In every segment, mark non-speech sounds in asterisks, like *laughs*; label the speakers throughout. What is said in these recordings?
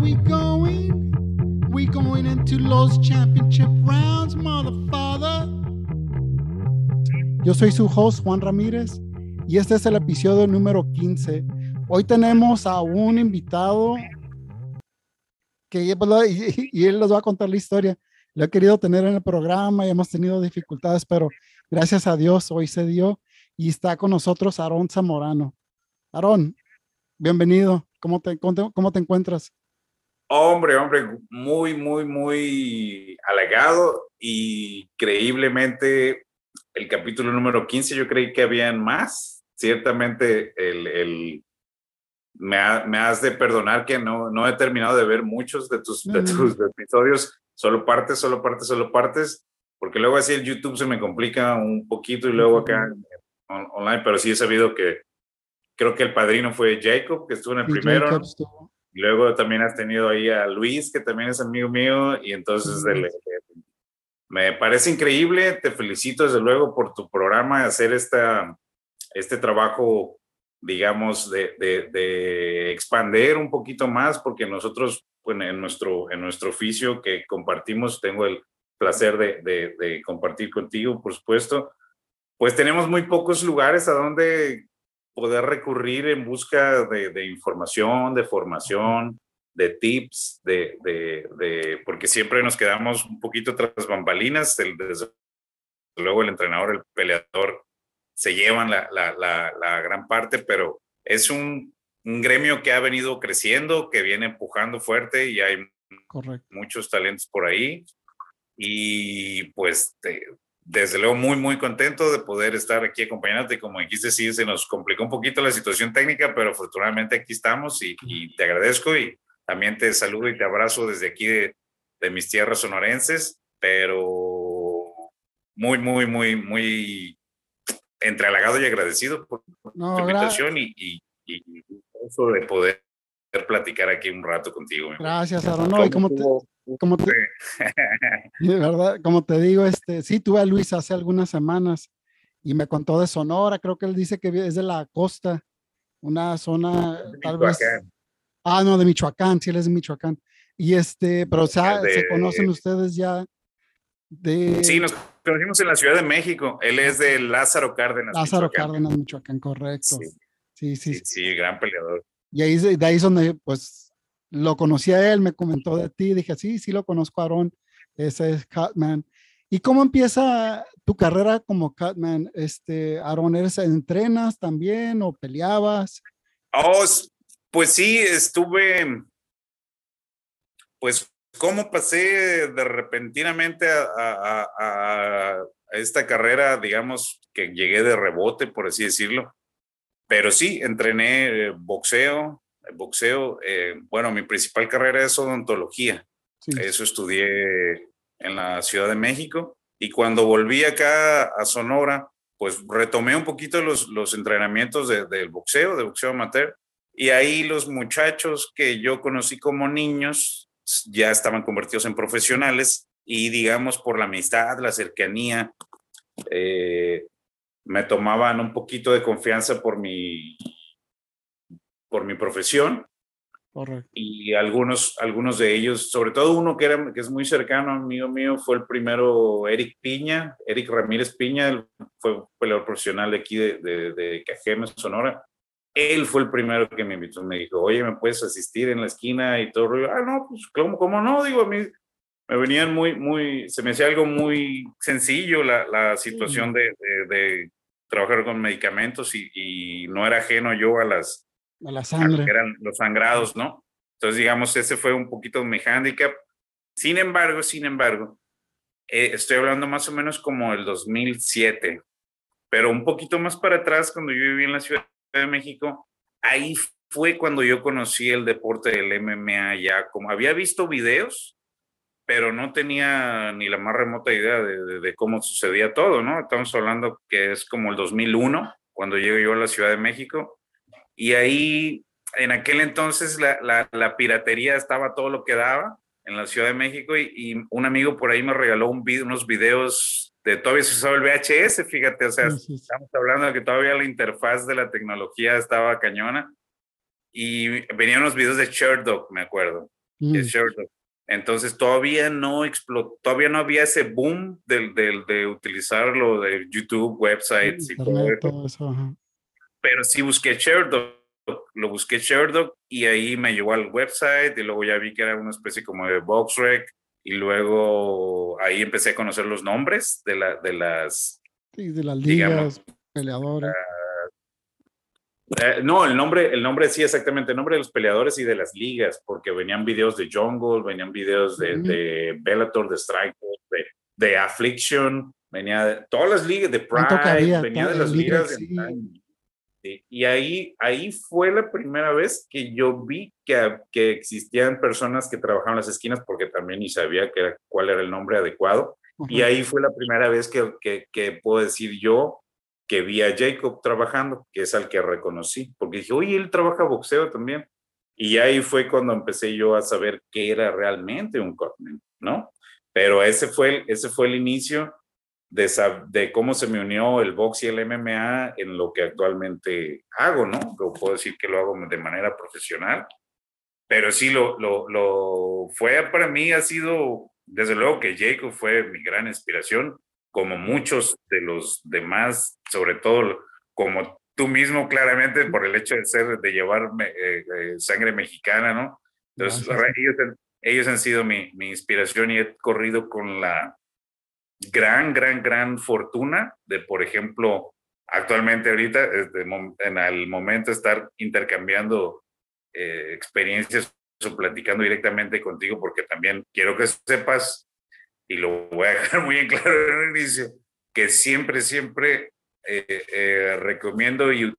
Speaker 1: we going? We going into los championship rounds, motherfucker. Yo soy su host Juan Ramírez y este es el episodio número 15. Hoy tenemos a un invitado que pues, y, él nos va a contar la historia. Lo he querido tener en el programa y hemos tenido dificultades, pero gracias a Dios hoy se dio y está con nosotros Aarón Zamorano. Aarón, bienvenido. ¿Cómo te, cómo te, encuentras?
Speaker 2: Hombre, hombre, muy, muy, muy halagado y creíblemente el capítulo número 15 yo creí que habían más. Ciertamente el, el me, me, has de perdonar que no, no he terminado de ver muchos de tus, de tus episodios, solo partes, solo partes, solo partes, porque luego así el YouTube se me complica un poquito y luego acá online, pero sí he sabido que creo que el padrino fue Jacob, que estuvo en el primero. Y luego también has tenido ahí a Luis, que también es amigo mío, y entonces me parece increíble, te felicito desde luego por tu programa, hacer esta, este trabajo, digamos, de, de, de expander un poquito más, porque nosotros, bueno, en nuestro, en nuestro oficio que compartimos, tengo el placer de, de compartir contigo, por supuesto, pues tenemos muy pocos lugares a donde poder recurrir en busca de, información, de formación, de tips, de, de, porque siempre nos quedamos un poquito tras bambalinas, el, desde luego el entrenador, el peleador, se llevan la, la, la, gran parte, pero es un, un, gremio que ha venido creciendo, que viene empujando fuerte y hay muchos talentos por ahí. Y pues desde luego muy, muy contento de poder estar aquí acompañándote. Como dijiste, sí, se nos complicó un poquito la situación técnica, pero afortunadamente aquí estamos y, te agradezco y también te saludo y te abrazo desde aquí de, de mis tierras sonorenses, pero muy, muy, muy, muy entrealagado y agradecido por tu invitación y, y, y, eso de poder platicar aquí un rato contigo.
Speaker 1: Gracias, Aaron. No, y como te, como te, *laughs* ¿verdad? Como te digo, este, sí, tuve a Luis hace algunas semanas y me contó de Sonora, creo que él dice que es de la costa, una zona tal vez. Ah, no, de Michoacán, sí, él es de Michoacán. Y este, pero o sea, se conocen ustedes ya de...
Speaker 2: Sí, nos conocimos en la Ciudad de México. Él es de Lázaro Cárdenas.
Speaker 1: Lázaro Cárdenas, Michoacán, correcto.
Speaker 2: Sí, sí, sí. Sí, gran peleador.
Speaker 1: Y ahí, de ahí es donde, pues, lo conocí a él, me comentó de ti, dije, sí, sí lo conozco a Aaron, ese es Catman. ¿Y cómo empieza tu carrera como Catman? Este, Aaron, ¿eres, ¿entrenas también o peleabas?
Speaker 2: Oh, pues sí, estuve, pues, ¿cómo pasé de repentinamente a, a, esta carrera, digamos, que llegué de rebote, por así decirlo? Pero sí, entrené boxeo, boxeo. Eh, bueno, mi principal carrera es odontología. Eso estudié en la Ciudad de México. Y cuando volví acá a Sonora, pues retomé un poquito los, los entrenamientos del boxeo, de boxeo amateur. Y ahí los muchachos que yo conocí como niños ya estaban convertidos en profesionales y digamos por la amistad, la cercanía, eh, me tomaban un poquito de confianza por mi, por mi profesión. Correcto. Y algunos, algunos de ellos, sobre todo uno que, era, que es muy cercano, amigo mío, fue el primero Eric Piña, Eric Ramírez Piña, fue peleador profesional de aquí de, de, de Cajeme, Sonora. Él fue el primero que me invitó, me dijo, oye, ¿me puedes asistir en la esquina y todo? Ah, no, pues, ¿cómo, cómo no? Digo, a mí me venían muy, muy, se me hacía algo muy sencillo la, la situación de, de, trabajar con medicamentos y, no era ajeno yo a las...
Speaker 1: A la sangre.
Speaker 2: que eran los sangrados, ¿no? Entonces, digamos, ese fue un poquito mi handicap. Sin embargo, sin embargo, eh, estoy hablando más o menos como el 2007, pero un poquito más para atrás, cuando yo viví en la Ciudad de México, ahí fue cuando yo conocí el deporte del MMA ya, como había visto videos, pero no tenía ni la más remota idea de, cómo sucedía todo, ¿no? Estamos hablando que es como el 2001, cuando llego yo a la Ciudad de México, y ahí, en aquel entonces, la, la, piratería estaba todo lo que daba en la Ciudad de México, y, un amigo por ahí me regaló un unos videos de todavía se usaba el VHS, fíjate, o sea, estamos hablando de que todavía la interfaz de la tecnología estaba cañona, y venían unos videos de Sherdog, me acuerdo mm. Entonces todavía no explotó, todavía no había ese boom del, del, de utilizarlo de YouTube, websites y todo eso. Pero sí busqué Sherdog, lo busqué Sherdog y ahí me llevó al website y luego ya vi que era una especie como de BoxRec y luego ahí empecé a conocer los nombres de, la, de las...
Speaker 1: Sí, de las ligas, peleadores.
Speaker 2: Eh, no, el nombre, el nombre sí, exactamente, el nombre de los peleadores y de las ligas, porque venían videos de Jungle, venían videos de, Bellator, de Strike, de, Affliction, venía de todas las ligas, de Pride, venía de las ligas. Y ahí, ahí fue la primera vez que yo vi que, que existían personas que trabajaban las esquinas, porque también ni sabía que cuál era el nombre adecuado. Y ahí fue la primera vez que, que, que puedo decir yo, que vi a Jacob trabajando, que es al que reconocí, porque dije, oye, él trabaja boxeo también. Y ahí fue cuando empecé yo a saber qué era realmente un cutman, ¿no? Pero ese fue, ese fue el inicio de, de cómo se me unió el box y el MMA en lo que actualmente hago, ¿no? Lo puedo decir que lo hago de manera profesional, pero sí lo, lo, lo fue para mí, ha sido, desde luego que Jacob fue mi gran inspiración, como muchos de los demás, sobre todo como tú mismo claramente por el hecho de ser, de llevar eh, eh, sangre mexicana, ¿no? Entonces, ellos, han sido mi, mi, inspiración y he corrido con la gran, gran, gran fortuna de, por ejemplo, actualmente ahorita, en el momento estar intercambiando eh, experiencias o platicando directamente contigo, porque también quiero que sepas y lo voy a dejar muy en claro en el inicio, que siempre, siempre eh, eh, recomiendo y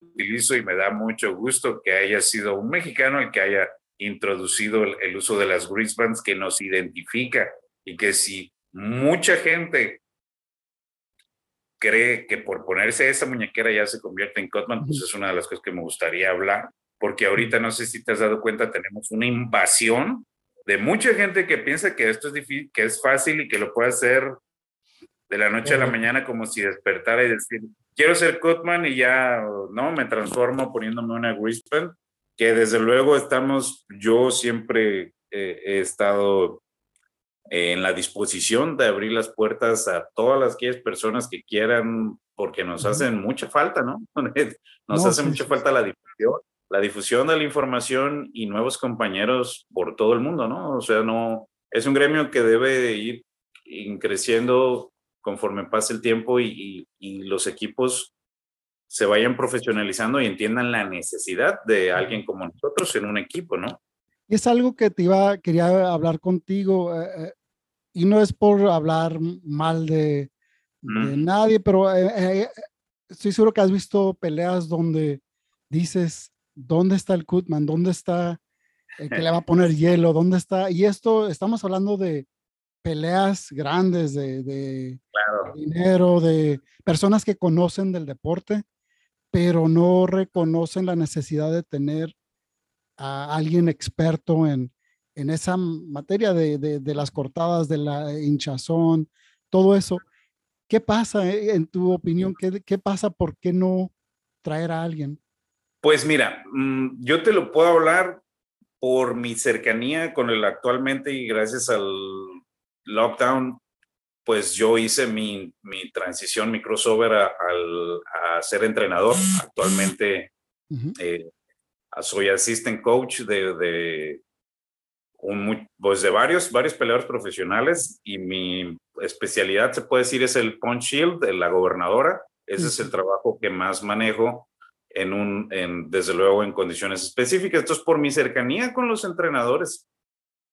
Speaker 2: utilizo y me da mucho gusto que haya sido un mexicano el que haya introducido el, uso de las greasebands que nos identifica y que si mucha gente cree que por ponerse esa muñequera ya se convierte en Cotman, pues es una de las cosas que me gustaría hablar, porque ahorita no sé si te has dado cuenta, tenemos una invasión de mucha gente que piensa que esto es difícil, que es fácil y que lo puede hacer de la noche a la mañana como si despertara y decir, quiero ser Cutman y ya, ¿no? Me transformo poniéndome una wristband, que desde luego estamos, yo siempre he estado en la disposición de abrir las puertas a todas las aquellas personas que quieran, porque nos hacen mucha falta, ¿no? *laughs* Nos hace mucha falta la difusión la difusión de la información y nuevos compañeros por todo el mundo, ¿no? O sea, no, es un gremio que debe ir creciendo conforme pase el tiempo y, los equipos se vayan profesionalizando y entiendan la necesidad de alguien como nosotros en un equipo, ¿no?
Speaker 1: Y es algo que te iba, quería hablar contigo, eh, eh, y no es por hablar mal de, nadie, pero eh, estoy seguro que has visto peleas donde dices, ¿dónde está el Kutman? ¿Dónde está el que le va a poner *laughs* hielo? ¿Dónde está? Y esto, estamos hablando de peleas grandes, de, dinero, de personas que conocen del deporte, pero no reconocen la necesidad de tener a alguien experto en, en esa materia de, las cortadas, de la hinchazón, todo eso. ¿Qué pasa eh, en tu opinión? ¿Qué, ¿Qué pasa? ¿Por qué no traer a alguien?
Speaker 2: Pues mira, mm, yo te lo puedo hablar por mi cercanía con el actualmente y gracias al lockdown, pues yo hice mi, transición, mi crossover a, ser entrenador. Actualmente eh, soy assistant coach de, un, pues de varios, varios peleadores profesionales y mi especialidad, se puede decir, es el punch shield de la gobernadora. Ese es el trabajo que más manejo en un, en, desde luego en condiciones específicas. Entonces, por mi cercanía con los entrenadores,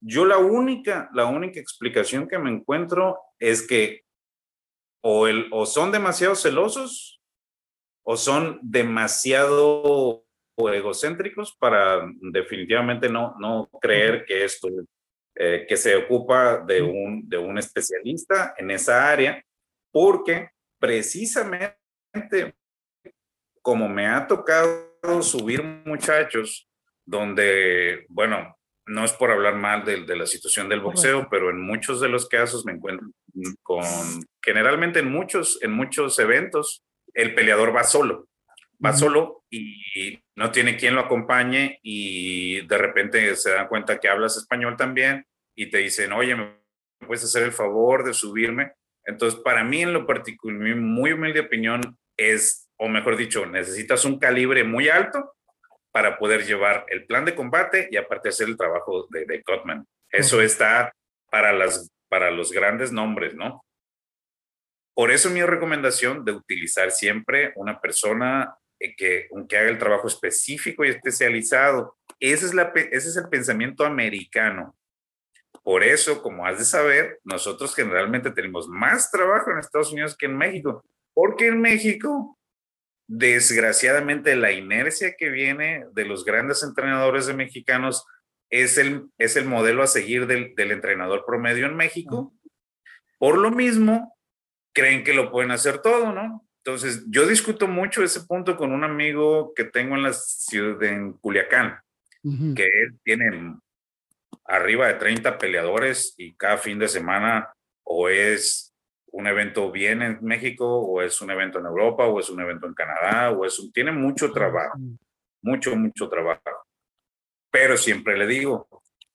Speaker 2: yo la única, la única explicación que me encuentro es que o, el, o son demasiado celosos o son demasiado egocéntricos para definitivamente no, no creer que esto, eh, que se ocupa de un, de un especialista en esa área, porque precisamente como me ha tocado subir muchachos, donde, bueno, no es por hablar mal de, la situación del boxeo, pero en muchos de los casos me encuentro con, generalmente en muchos, en muchos eventos, el peleador va solo. Va solo y no tiene quien lo acompañe y de repente se dan cuenta que hablas español también y te dicen, oye, ¿me puedes hacer el favor de subirme? Entonces, para mí en lo particular, mi muy humilde opinión es, o mejor dicho, necesitas un calibre muy alto para poder llevar el plan de combate y aparte hacer el trabajo de, de Cotman. Eso está para, las, para los grandes nombres, ¿no? Por eso mi recomendación de utilizar siempre una persona que, que haga el trabajo específico y especializado. Ese es, la, ese es el pensamiento americano. Por eso, como has de saber, nosotros generalmente tenemos más trabajo en Estados Unidos que en México, porque en México, desgraciadamente, la inercia que viene de los grandes entrenadores de mexicanos es el, es el modelo a seguir del, del entrenador promedio en México. Por lo mismo, creen que lo pueden hacer todo, ¿no? Entonces, yo discuto mucho ese punto con un amigo que tengo en la ciudad, en Culiacán, que él tiene arriba de 30 peleadores y cada fin de semana o es un evento bien en México o es un evento en Europa o es un evento en Canadá o es un, tiene mucho trabajo, mucho, mucho trabajo. Pero siempre le digo,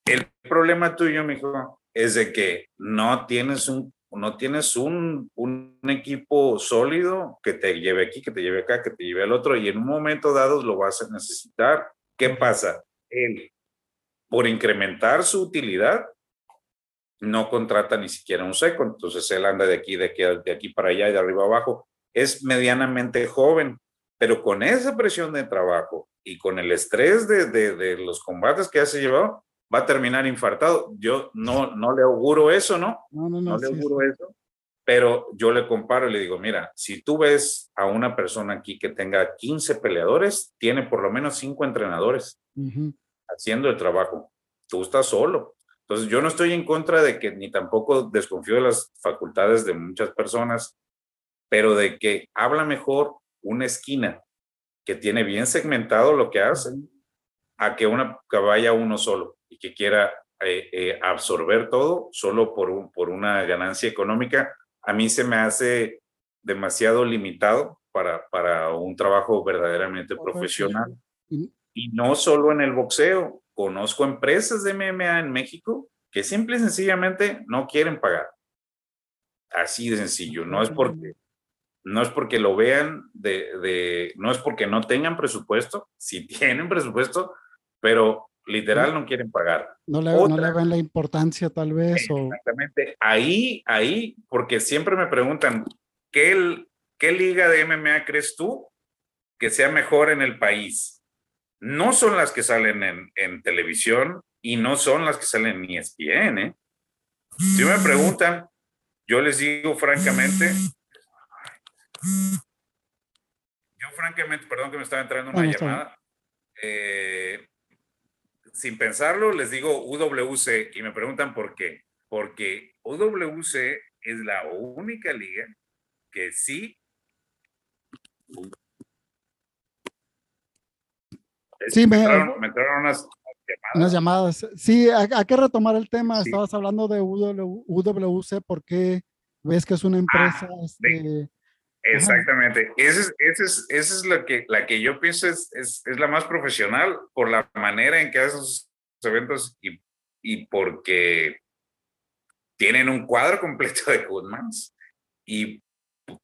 Speaker 2: el problema tuyo, mijo, es de que no tienes un no tienes un, un, equipo sólido que te lleve aquí, que te lleve acá, que te lleve al otro, y en un momento dado lo vas a necesitar. ¿Qué pasa? Él, por incrementar su utilidad, no contrata ni siquiera un seco, entonces él anda de aquí, de aquí, de aquí para allá y de arriba abajo. Es medianamente joven, pero con esa presión de trabajo y con el estrés de, de, de los combates que ha llevado, va a terminar infartado. Yo no, no le auguro eso, ¿no? No, no, no. le auguro eso. Pero yo le comparo y le digo, mira, si tú ves a una persona aquí que tenga 15 peleadores, tiene por lo menos 5 entrenadores haciendo el trabajo. Tú estás solo. Entonces, yo no estoy en contra de que, ni tampoco desconfío de las facultades de muchas personas, pero de que habla mejor una esquina que tiene bien segmentado lo que hace, a que, una, que vaya uno solo y que quiera eh, eh, absorber todo solo por, un, por una ganancia económica, a mí se me hace demasiado limitado para, para un trabajo verdaderamente profesional. Y no solo en el boxeo, conozco empresas de MMA en México que simple y sencillamente no quieren pagar. Así de sencillo, no es porque no es porque lo vean de, de no es porque no tengan presupuesto, si tienen presupuesto, pero literal no quieren pagar.
Speaker 1: No le, no le ven la importancia tal vez.
Speaker 2: Exactamente. Ahí, ahí, porque siempre me preguntan, ¿qué, ¿qué liga de MMA crees tú que sea mejor en el país? No son las que salen en, en televisión y no son las que salen en ESPN. ¿eh? Si me preguntan, yo les digo francamente, yo francamente, perdón que me estaba entrando una llamada, eh, sin pensarlo, les digo UWC y me preguntan por qué. Porque UWC es la única liga que sí.
Speaker 1: Sí, me, entraron, unas, llamadas. unas llamadas. Sí, hay, que retomar el tema. Estabas hablando de UWC, ¿por qué ves que es una empresa? Ah, este,
Speaker 2: Exactamente. Esa es, es, es la, que, la que yo pienso es, es, es, la más profesional por la manera en que hacen sus eventos y, y porque tienen un cuadro completo de Goodmans y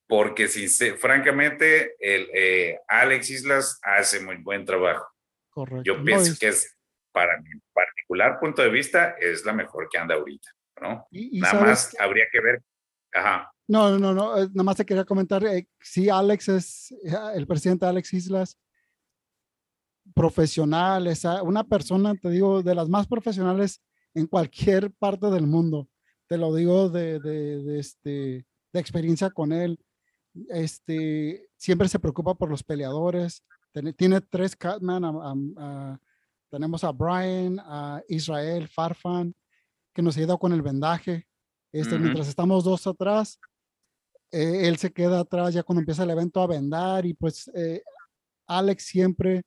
Speaker 2: porque si francamente el, eh, Alex Islas hace muy buen trabajo. Correcto. Yo pienso que es, para mi particular punto de vista, es la mejor que anda ahorita, ¿no? Nada más habría que ver. Ajá.
Speaker 1: No, no, no, eh, nada más te quería comentar, eh, sí, Alex es, eh, el presidente Alex Islas, profesional, es una persona, te digo, de las más profesionales en cualquier parte del mundo. Te lo digo de, de, este, de experiencia con él. Este, siempre se preocupa por los peleadores. Tiene, tres Catman, tenemos a Brian, a Israel, Farfan, que nos ayuda con el vendaje. Este, Mientras estamos dos atrás, eh, él se queda atrás ya cuando empieza el evento a vendar y pues eh, Alex siempre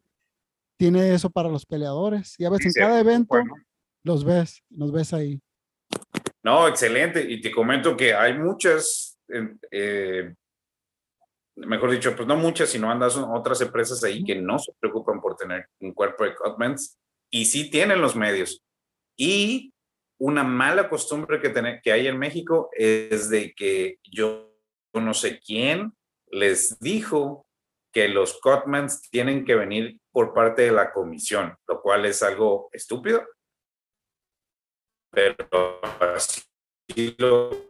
Speaker 1: tiene eso para los peleadores. Y a veces en cada evento los ves, los ves ahí.
Speaker 2: No, excelente. Y te comento que hay muchas, eh, mejor dicho, pues no muchas, sino andas otras empresas ahí que no se preocupan por tener un cuerpo de cutments y sí tienen los medios. Y una mala costumbre que, tener, que hay en México es de que yo no sé quién les dijo que los cutments tienen que venir por parte de la comisión, lo cual es algo estúpido, pero así lo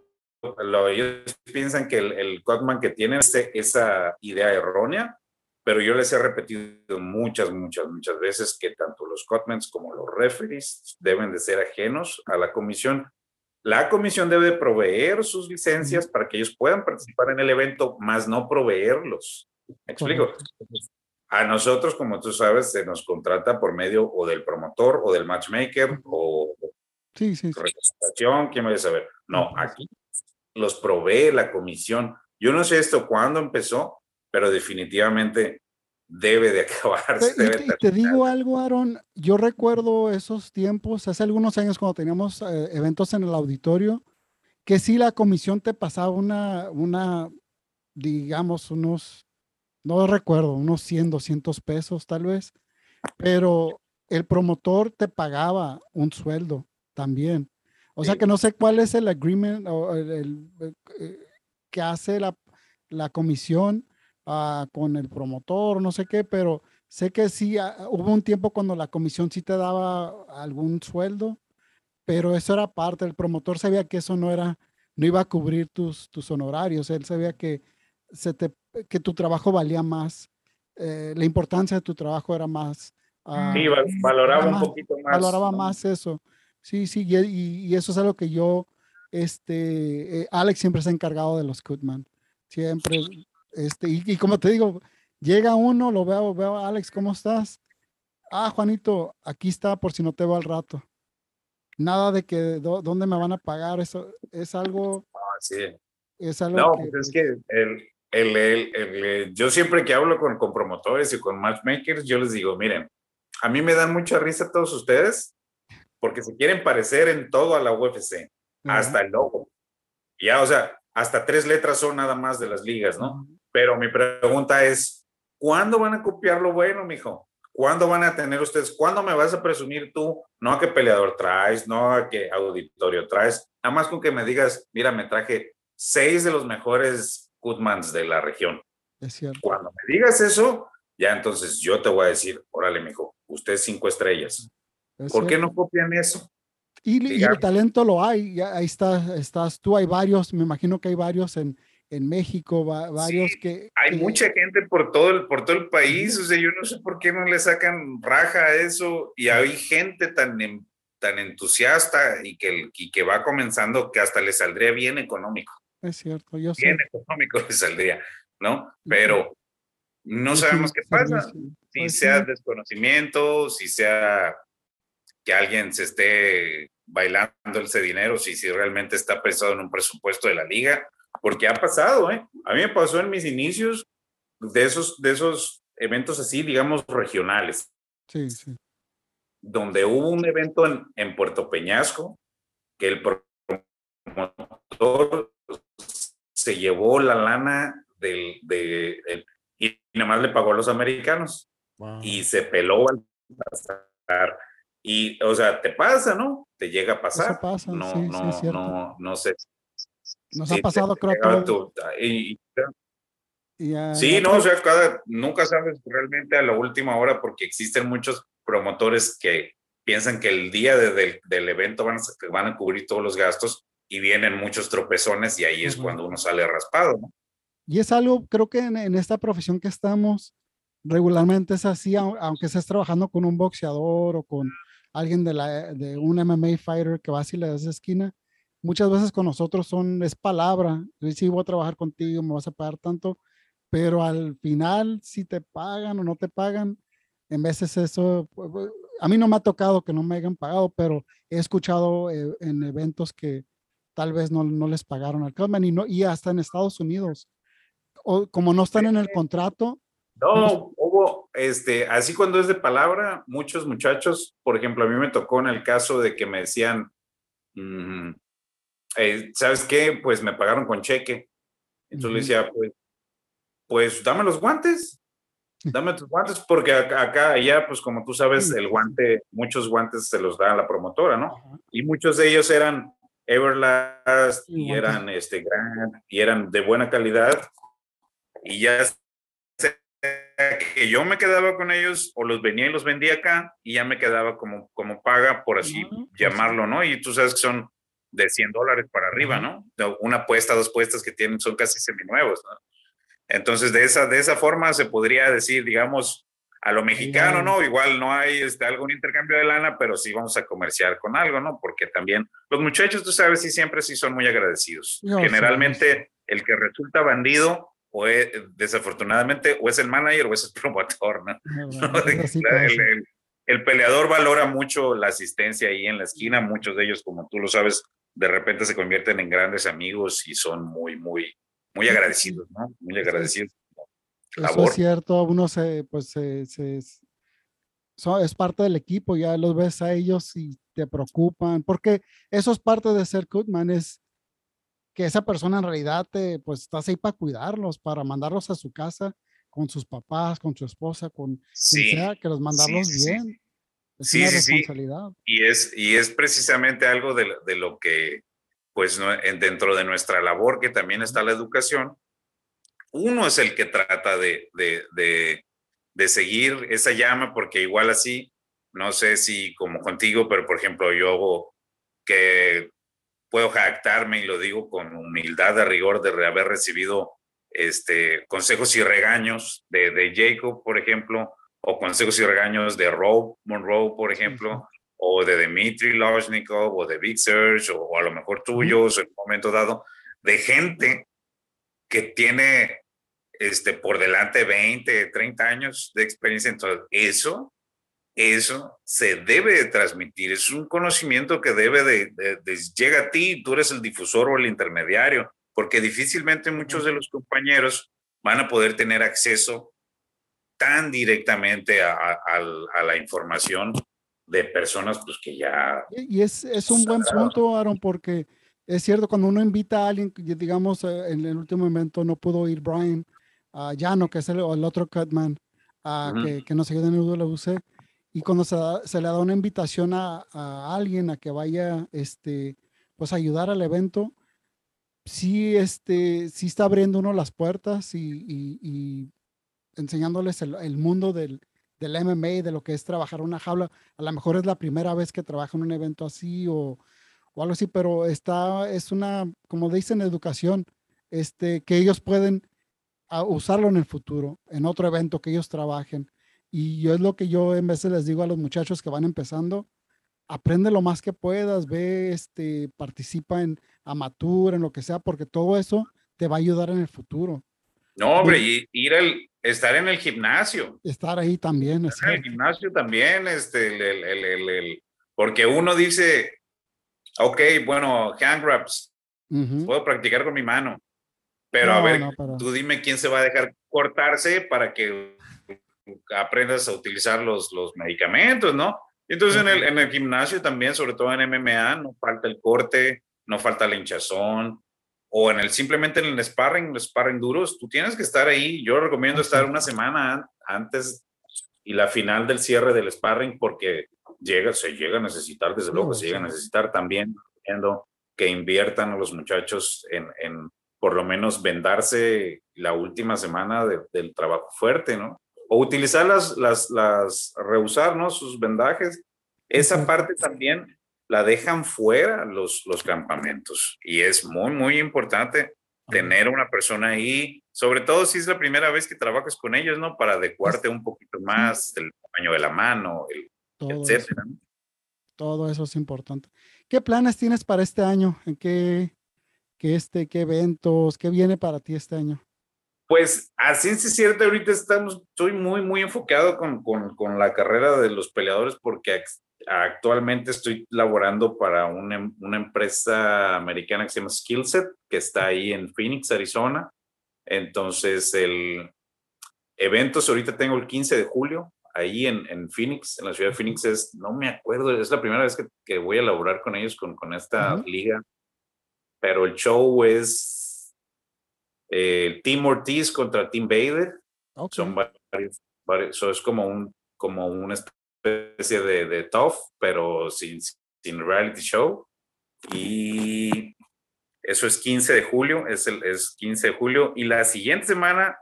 Speaker 2: ellos piensan que el, el Cotman que tiene esa idea errónea, pero yo les he repetido muchas, muchas, muchas veces que tanto los Cotmans como los referees deben de ser ajenos a la comisión. La comisión debe proveer sus licencias para que ellos puedan participar en el evento, más no proveerlos. ¿Me explico? A nosotros, como tú sabes, se nos contrata por medio o del promotor o del matchmaker o
Speaker 1: sí, sí,
Speaker 2: representación, ¿quién va a saber? No, aquí los provee la comisión. Yo no sé esto cuándo empezó, pero definitivamente debe de *laughs* acabarse.
Speaker 1: Te, te, digo algo, Aaron, yo recuerdo esos tiempos, hace algunos años cuando teníamos eh, eventos en el auditorio, que sí la comisión te pasaba una, una, digamos, unos, no recuerdo, unos 100, 200 pesos tal vez, pero el promotor te pagaba un sueldo también. O sea que no sé cuál es el agreement o el, eh, que hace la, la comisión uh, con el promotor, no sé qué, pero sé que sí uh, hubo un tiempo cuando la comisión sí te daba algún sueldo, pero eso era parte, el promotor sabía que eso no era, no iba a cubrir tus, tus honorarios, él sabía que, se te, que tu trabajo valía más, eh, la importancia de tu trabajo era más.
Speaker 2: Uh, sí, valoraba un poquito más.
Speaker 1: Valoraba más eso. Sí, sí, y, eso es algo que yo, este, eh, Alex siempre se ha encargado de los Cutman. Siempre, este, y, como te digo, llega uno, lo veo, veo, Alex, ¿cómo estás? Ah, Juanito, aquí está por si no te va al rato. Nada de que dónde me van a pagar, eso es algo.
Speaker 2: Ah, sí.
Speaker 1: Es algo
Speaker 2: no, pues es que el, el, el, yo siempre que hablo con, con promotores y con matchmakers, yo les digo, miren, a mí me dan mucha risa todos ustedes, porque se quieren parecer en todo a la UFC, hasta el logo. Ya, o sea, hasta tres letras son nada más de las ligas, ¿no? Pero mi pregunta es, ¿cuándo van a copiar lo bueno, mijo? ¿Cuándo van a tener ustedes? ¿Cuándo me vas a presumir tú? No a qué peleador traes, no a qué auditorio traes, nada más con que me digas, mira, me traje seis de los mejores Goodmans de la región.
Speaker 1: Es cierto.
Speaker 2: Cuando me digas eso, ya entonces yo te voy a decir, órale, mijo, usted cinco estrellas. ¿Por qué no copian eso?
Speaker 1: Y, el talento lo hay, ahí está, estás tú, hay varios, me imagino que hay varios en, en México, varios que...
Speaker 2: Hay mucha gente por todo, el, por todo el país, o sea, yo no sé por qué no le sacan raja a eso y hay gente tan, tan entusiasta y que, y que va comenzando que hasta le saldría bien económico.
Speaker 1: Es cierto, yo
Speaker 2: sé. Bien económico le saldría, ¿no? Pero no sabemos qué pasa, si pues sea desconocimiento, si sea que alguien se esté bailando ese dinero, si, si realmente está pensado en un presupuesto de la liga, porque ha pasado, ¿eh? A mí me pasó en mis inicios de esos, de esos eventos así, digamos, regionales.
Speaker 1: Sí, sí.
Speaker 2: Donde hubo un evento en, en Puerto Peñasco, que el promotor se llevó la lana del, de, y nada más le pagó a los americanos. Y se peló al pasar y, o sea, te pasa, ¿no? Te llega a pasar.
Speaker 1: Eso pasa,
Speaker 2: no,
Speaker 1: sí,
Speaker 2: no,
Speaker 1: sí,
Speaker 2: no, no sé.
Speaker 1: Nos ha pasado, creo
Speaker 2: que. sí, no, o sea, cada, nunca sabes realmente a la última hora porque existen muchos promotores que piensan que el día de, del evento van a, van a cubrir todos los gastos y vienen muchos tropezones y ahí es cuando uno sale raspado, ¿no?
Speaker 1: Y es algo, creo que en, en, esta profesión que estamos, regularmente es así, aunque estés trabajando con un boxeador o con alguien de, la, de un MMA fighter que va así le das esquina, muchas veces con nosotros son, es palabra, sí voy a trabajar contigo, me vas a pagar tanto, pero al final si te pagan o no te pagan, en veces eso, a mí no me ha tocado que no me hayan pagado, pero he escuchado eh, en eventos que tal vez no, no les pagaron al Cutman y, no, y hasta en Estados Unidos, o como no están en el contrato,
Speaker 2: no, hubo, este, así cuando es de palabra, muchos muchachos, por ejemplo, a mí me tocó en el caso de que me decían, mm, eh, ¿sabes qué? Pues me pagaron con cheque. Entonces le decía, pues, pues dame los guantes, *laughs* dame tus guantes, porque acá, allá, pues como tú sabes, el guante, muchos guantes se los da a la promotora, ¿no? Y muchos de ellos eran Everlast y eran este gran y eran de buena calidad y ya que yo me quedaba con ellos o los venía y los vendía acá y ya me quedaba como, como paga, por así pues llamarlo, ¿no? Y tú sabes que son de 100 dólares para arriba, ¿no? Una puesta, dos puestas que tienen son casi seminuevos, ¿no? Entonces, de esa, de esa forma se podría decir, digamos, a lo mexicano, ¿no? Igual no hay este, algún intercambio de lana, pero sí vamos a comerciar con algo, ¿no? Porque también los muchachos, tú sabes, sí siempre sí son muy agradecidos. Generalmente el que resulta bandido, o desafortunadamente, o es el manager o es el *laughs* promotor, ¿no? *laughs* el, peleador valora mucho la asistencia ahí en la esquina, muchos de ellos, como tú lo sabes, de repente se convierten en grandes amigos y son muy, muy, muy agradecidos, ¿no? Muy agradecidos.
Speaker 1: Eso es cierto, uno se, pues, se, es parte del equipo, ya los ves a ellos y te preocupan, porque eso es parte de ser Kutman, es que esa persona en realidad te, pues estás ahí para cuidarlos, para mandarlos a su casa con sus papás, con su esposa, con quien sea, que los mandarlos bien. Es una responsabilidad.
Speaker 2: Y es, y es precisamente algo de, de lo que pues dentro de nuestra labor, que también está la educación, uno es el que trata de, de, de, seguir esa llama, porque igual así, no sé si como contigo, pero por ejemplo yo hago que puedo jactarme y lo digo con humildad, de rigor, de haber recibido este, consejos y regaños de, de Jacob, por ejemplo, o consejos y regaños de Rob Monroe, por ejemplo, o de Dmitry Loshnikov o de Big Search o, a lo mejor tuyos en un momento dado, de gente que tiene este, por delante 20, 30 años de experiencia. Entonces, eso, eso se debe de transmitir. Es un conocimiento que debe de, de, llega a ti, tú eres el difusor o el intermediario, porque difícilmente muchos de los compañeros van a poder tener acceso tan directamente a, a la información de personas pues que ya...
Speaker 1: Y es, es un buen punto, Aaron, porque es cierto, cuando uno invita a alguien, digamos, eh, en el último momento no pudo ir Brian, a Llano, que es el, otro Cutman, que, que, nos ayuda en el UWC, y cuando se, se, le da una invitación a, alguien a que vaya, este, pues ayudar al evento, sí, este, sí está abriendo uno las puertas y, y, enseñándoles el, el mundo del, del MMA, de lo que es trabajar una jaula. A lo mejor es la primera vez que trabaja en un evento así o, o algo así, pero está, es una, como dicen, educación, este, que ellos pueden usarlo en el futuro, en otro evento que ellos trabajen. Y yo es lo que yo en veces les digo a los muchachos que van empezando, aprende lo más que puedas, ve, este, participa en amateur, en lo que sea, porque todo eso te va a ayudar en el futuro.
Speaker 2: No, hombre, y ir al, estar en el gimnasio.
Speaker 1: Estar ahí también.
Speaker 2: Estar en el gimnasio también, este, el, el, el, porque uno dice, ok, bueno, hand grabs, puedo practicar con mi mano, pero a ver, tú dime quién se va a dejar cortarse para que aprendas a utilizar los, los medicamentos, ¿no? Entonces en, el, en el gimnasio también, sobre todo en MMA, no falta el corte, no falta la hinchazón, o en el simplemente en el sparring, los sparring duros, tú tienes que estar ahí. Yo recomiendo estar una semana antes y la final del cierre del sparring porque llega, se llega a necesitar, desde luego, se llega a necesitar también que inviertan a los muchachos en, en por lo menos vendarse la última semana del trabajo fuerte, ¿no? O utilizar las, las, las, rehusar, ¿no? Sus vendajes. Esa parte también la dejan fuera los, los campamentos. Y es muy, muy importante tener una persona ahí, sobre todo si es la primera vez que trabajas con ellos, ¿no? Para adecuarte un poquito más el tamaño de la mano, el, todo etcétera.
Speaker 1: Eso. Todo eso es importante. ¿Qué planes tienes para este año? ¿En qué, qué, este, qué eventos? ¿Qué viene para ti este año?
Speaker 2: Pues así es cierto, ahorita estamos, estoy muy, muy enfocado con, con, con la carrera de los peleadores porque actualmente estoy laborando para una, una, empresa americana que se llama Skillset, que está ahí en Phoenix, Arizona. Entonces, el eventos ahorita tengo el 15 de julio, ahí en, en, Phoenix, en la ciudad de Phoenix, es, no me acuerdo, es la primera vez que, que voy a laborar con ellos, con, con esta liga, pero el show es eh, Tim Ortiz contra Tim Bader. Son varios, eso es como un como una especie de, de tough, pero sin, sin reality show. Y eso es 15 de julio, es, el, es 15 de julio. Y la siguiente semana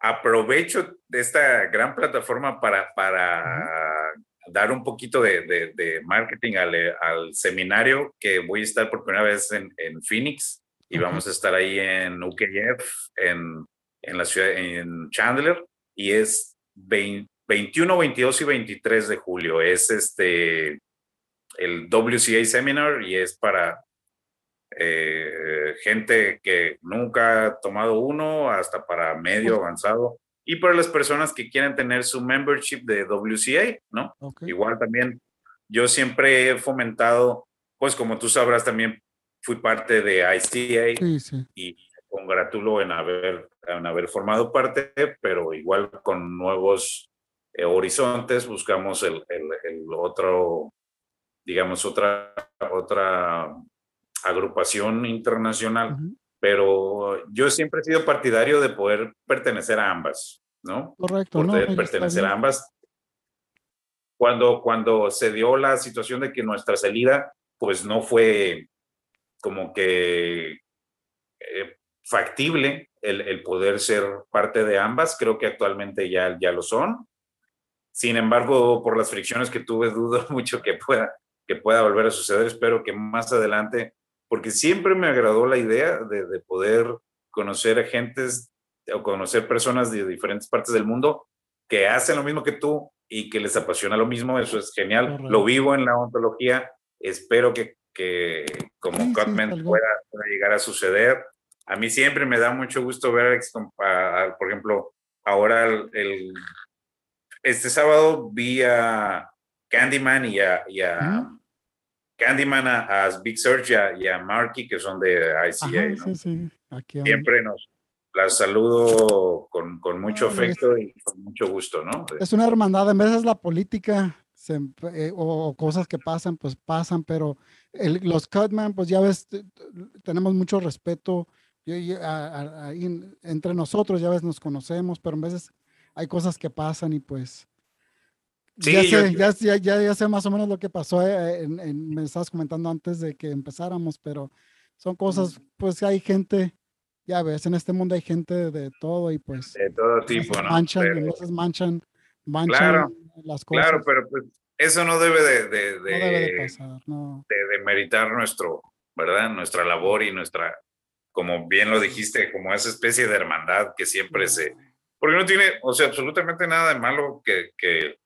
Speaker 2: aprovecho de esta gran plataforma para, para dar un poquito de, de, marketing al, al, seminario que voy a estar por primera vez en, en Phoenix y vamos a estar ahí en UKF, en, en la ciudad, en Chandler, y es 21, 22 y 23 de julio. Es este el WCA Seminar y es para eh, gente que nunca ha tomado uno hasta para medio avanzado y para las personas que quieren tener su membership de WCA, ¿no? Igual también yo siempre he fomentado, pues como tú sabrás también fui parte de ICA y me congratulo en haber, en haber formado parte, pero igual con nuevos eh, horizontes buscamos el, el, el otro, digamos, otra, otra agrupación internacional, pero yo siempre he sido partidario de poder pertenecer a ambas, ¿no?
Speaker 1: Correcto.
Speaker 2: Poder pertenecer a ambas. Cuando, cuando se dio la situación de que nuestra salida, pues no fue como que eh, factible el, el, poder ser parte de ambas, creo que actualmente ya, ya lo son. Sin embargo, por las fricciones que tuve, *laughs* dudo mucho que pueda, que pueda volver a suceder. Espero que más adelante porque siempre me agradó la idea de, de poder conocer a gentes o conocer personas de diferentes partes del mundo que hacen lo mismo que tú y que les apasiona lo mismo, eso es genial. Lo vivo en la ontología, espero que, que como sí, pueda, llegar a suceder. A mí siempre me da mucho gusto ver, por ejemplo, ahora el, este sábado vi a Candyman y a, y a, Candyman, a, Big Search y a, Marky, que son de ICA. sí, sí. Siempre nos las saludo con, con mucho afecto y con mucho gusto, ¿no?
Speaker 1: Es una hermandad, en veces la política eh, o, cosas que pasan, pues pasan, pero el, los Cutman, pues ya ves, tenemos mucho respeto entre nosotros, ya ves, nos conocemos, pero en veces hay cosas que pasan y pues ya, sé, ya, ya, ya, sé más o menos lo que pasó. Eh, me estabas comentando antes de que empezáramos, pero son cosas, pues hay gente, ya ves, en este mundo hay gente de, todo y pues.
Speaker 2: De todo tipo, ¿no?
Speaker 1: Manchan, pero, manchan, manchan las cosas.
Speaker 2: Claro, pero pues eso no debe de, de, de, no debe de pasar, no. De, meritar nuestro, ¿verdad? Nuestra labor y nuestra, como bien lo dijiste, como esa especie de hermandad que siempre se. Porque no tiene, o sea, absolutamente nada de malo que, que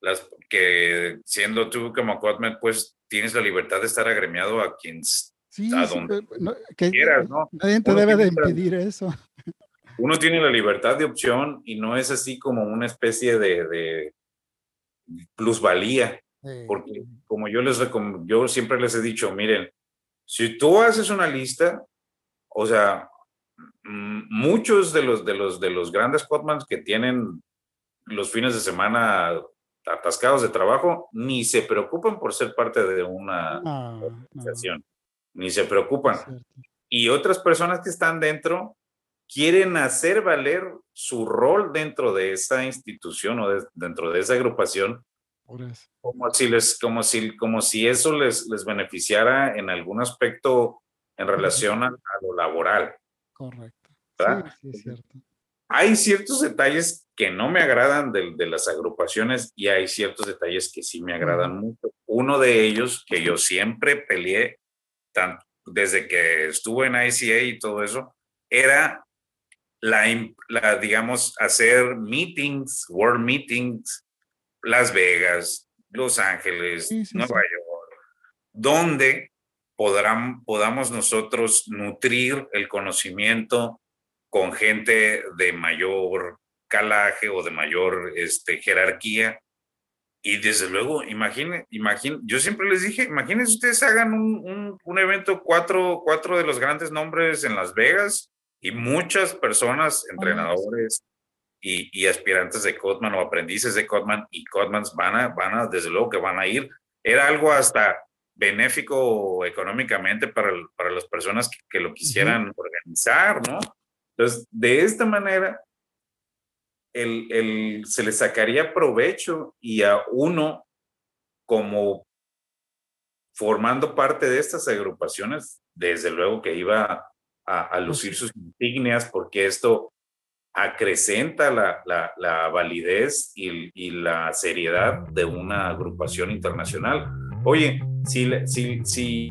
Speaker 2: las, que siendo tú como Cotman, pues tienes la libertad de estar agremiado a quien
Speaker 1: sí, a donde quieras, ¿no? Nadie te debe de impedir eso.
Speaker 2: Uno tiene la libertad de opción y no es así como una especie de, de plusvalía, porque como yo les yo siempre les he dicho, miren, si tú haces una lista, o sea, muchos de los de los de los grandes Cotmans que tienen los fines de semana atascados de trabajo, ni se preocupan por ser parte de una organización, ni se preocupan. Y otras personas que están dentro quieren hacer valer su rol dentro de esa institución o dentro de esa agrupación, como si, les, como si, como si eso les, les beneficiara en algún aspecto en relación a, lo laboral.
Speaker 1: Correcto. Sí, es cierto
Speaker 2: hay ciertos detalles que no me agradan de, de, las agrupaciones y hay ciertos detalles que sí me agradan mucho. Uno de ellos que yo siempre peleé, tanto desde que estuve en ICA y todo eso, era la, la, digamos, hacer meetings, world meetings, Las Vegas, Los Ángeles, Nueva York, donde podrán, podamos nosotros nutrir el conocimiento con gente de mayor calaje o de mayor este, jerarquía. Y desde luego, imagine, imagine, yo siempre les dije, imagínense ustedes hagan un, un, evento, cuatro, cuatro de los grandes nombres en Las Vegas y muchas personas, entrenadores y, y aspirantes de Cotman o aprendices de Cotman y Cotmans van a, van a, desde luego que van a ir. Era algo hasta benéfico económicamente para, para las personas que, lo quisieran organizar, ¿no? Entonces, de esta manera, el, el, se le sacaría provecho y a uno como formando parte de estas agrupaciones, desde luego que iba a, lucir sus insignias, porque esto acrecenta la, la, validez y, y, la seriedad de una agrupación internacional. Oye, si, si, si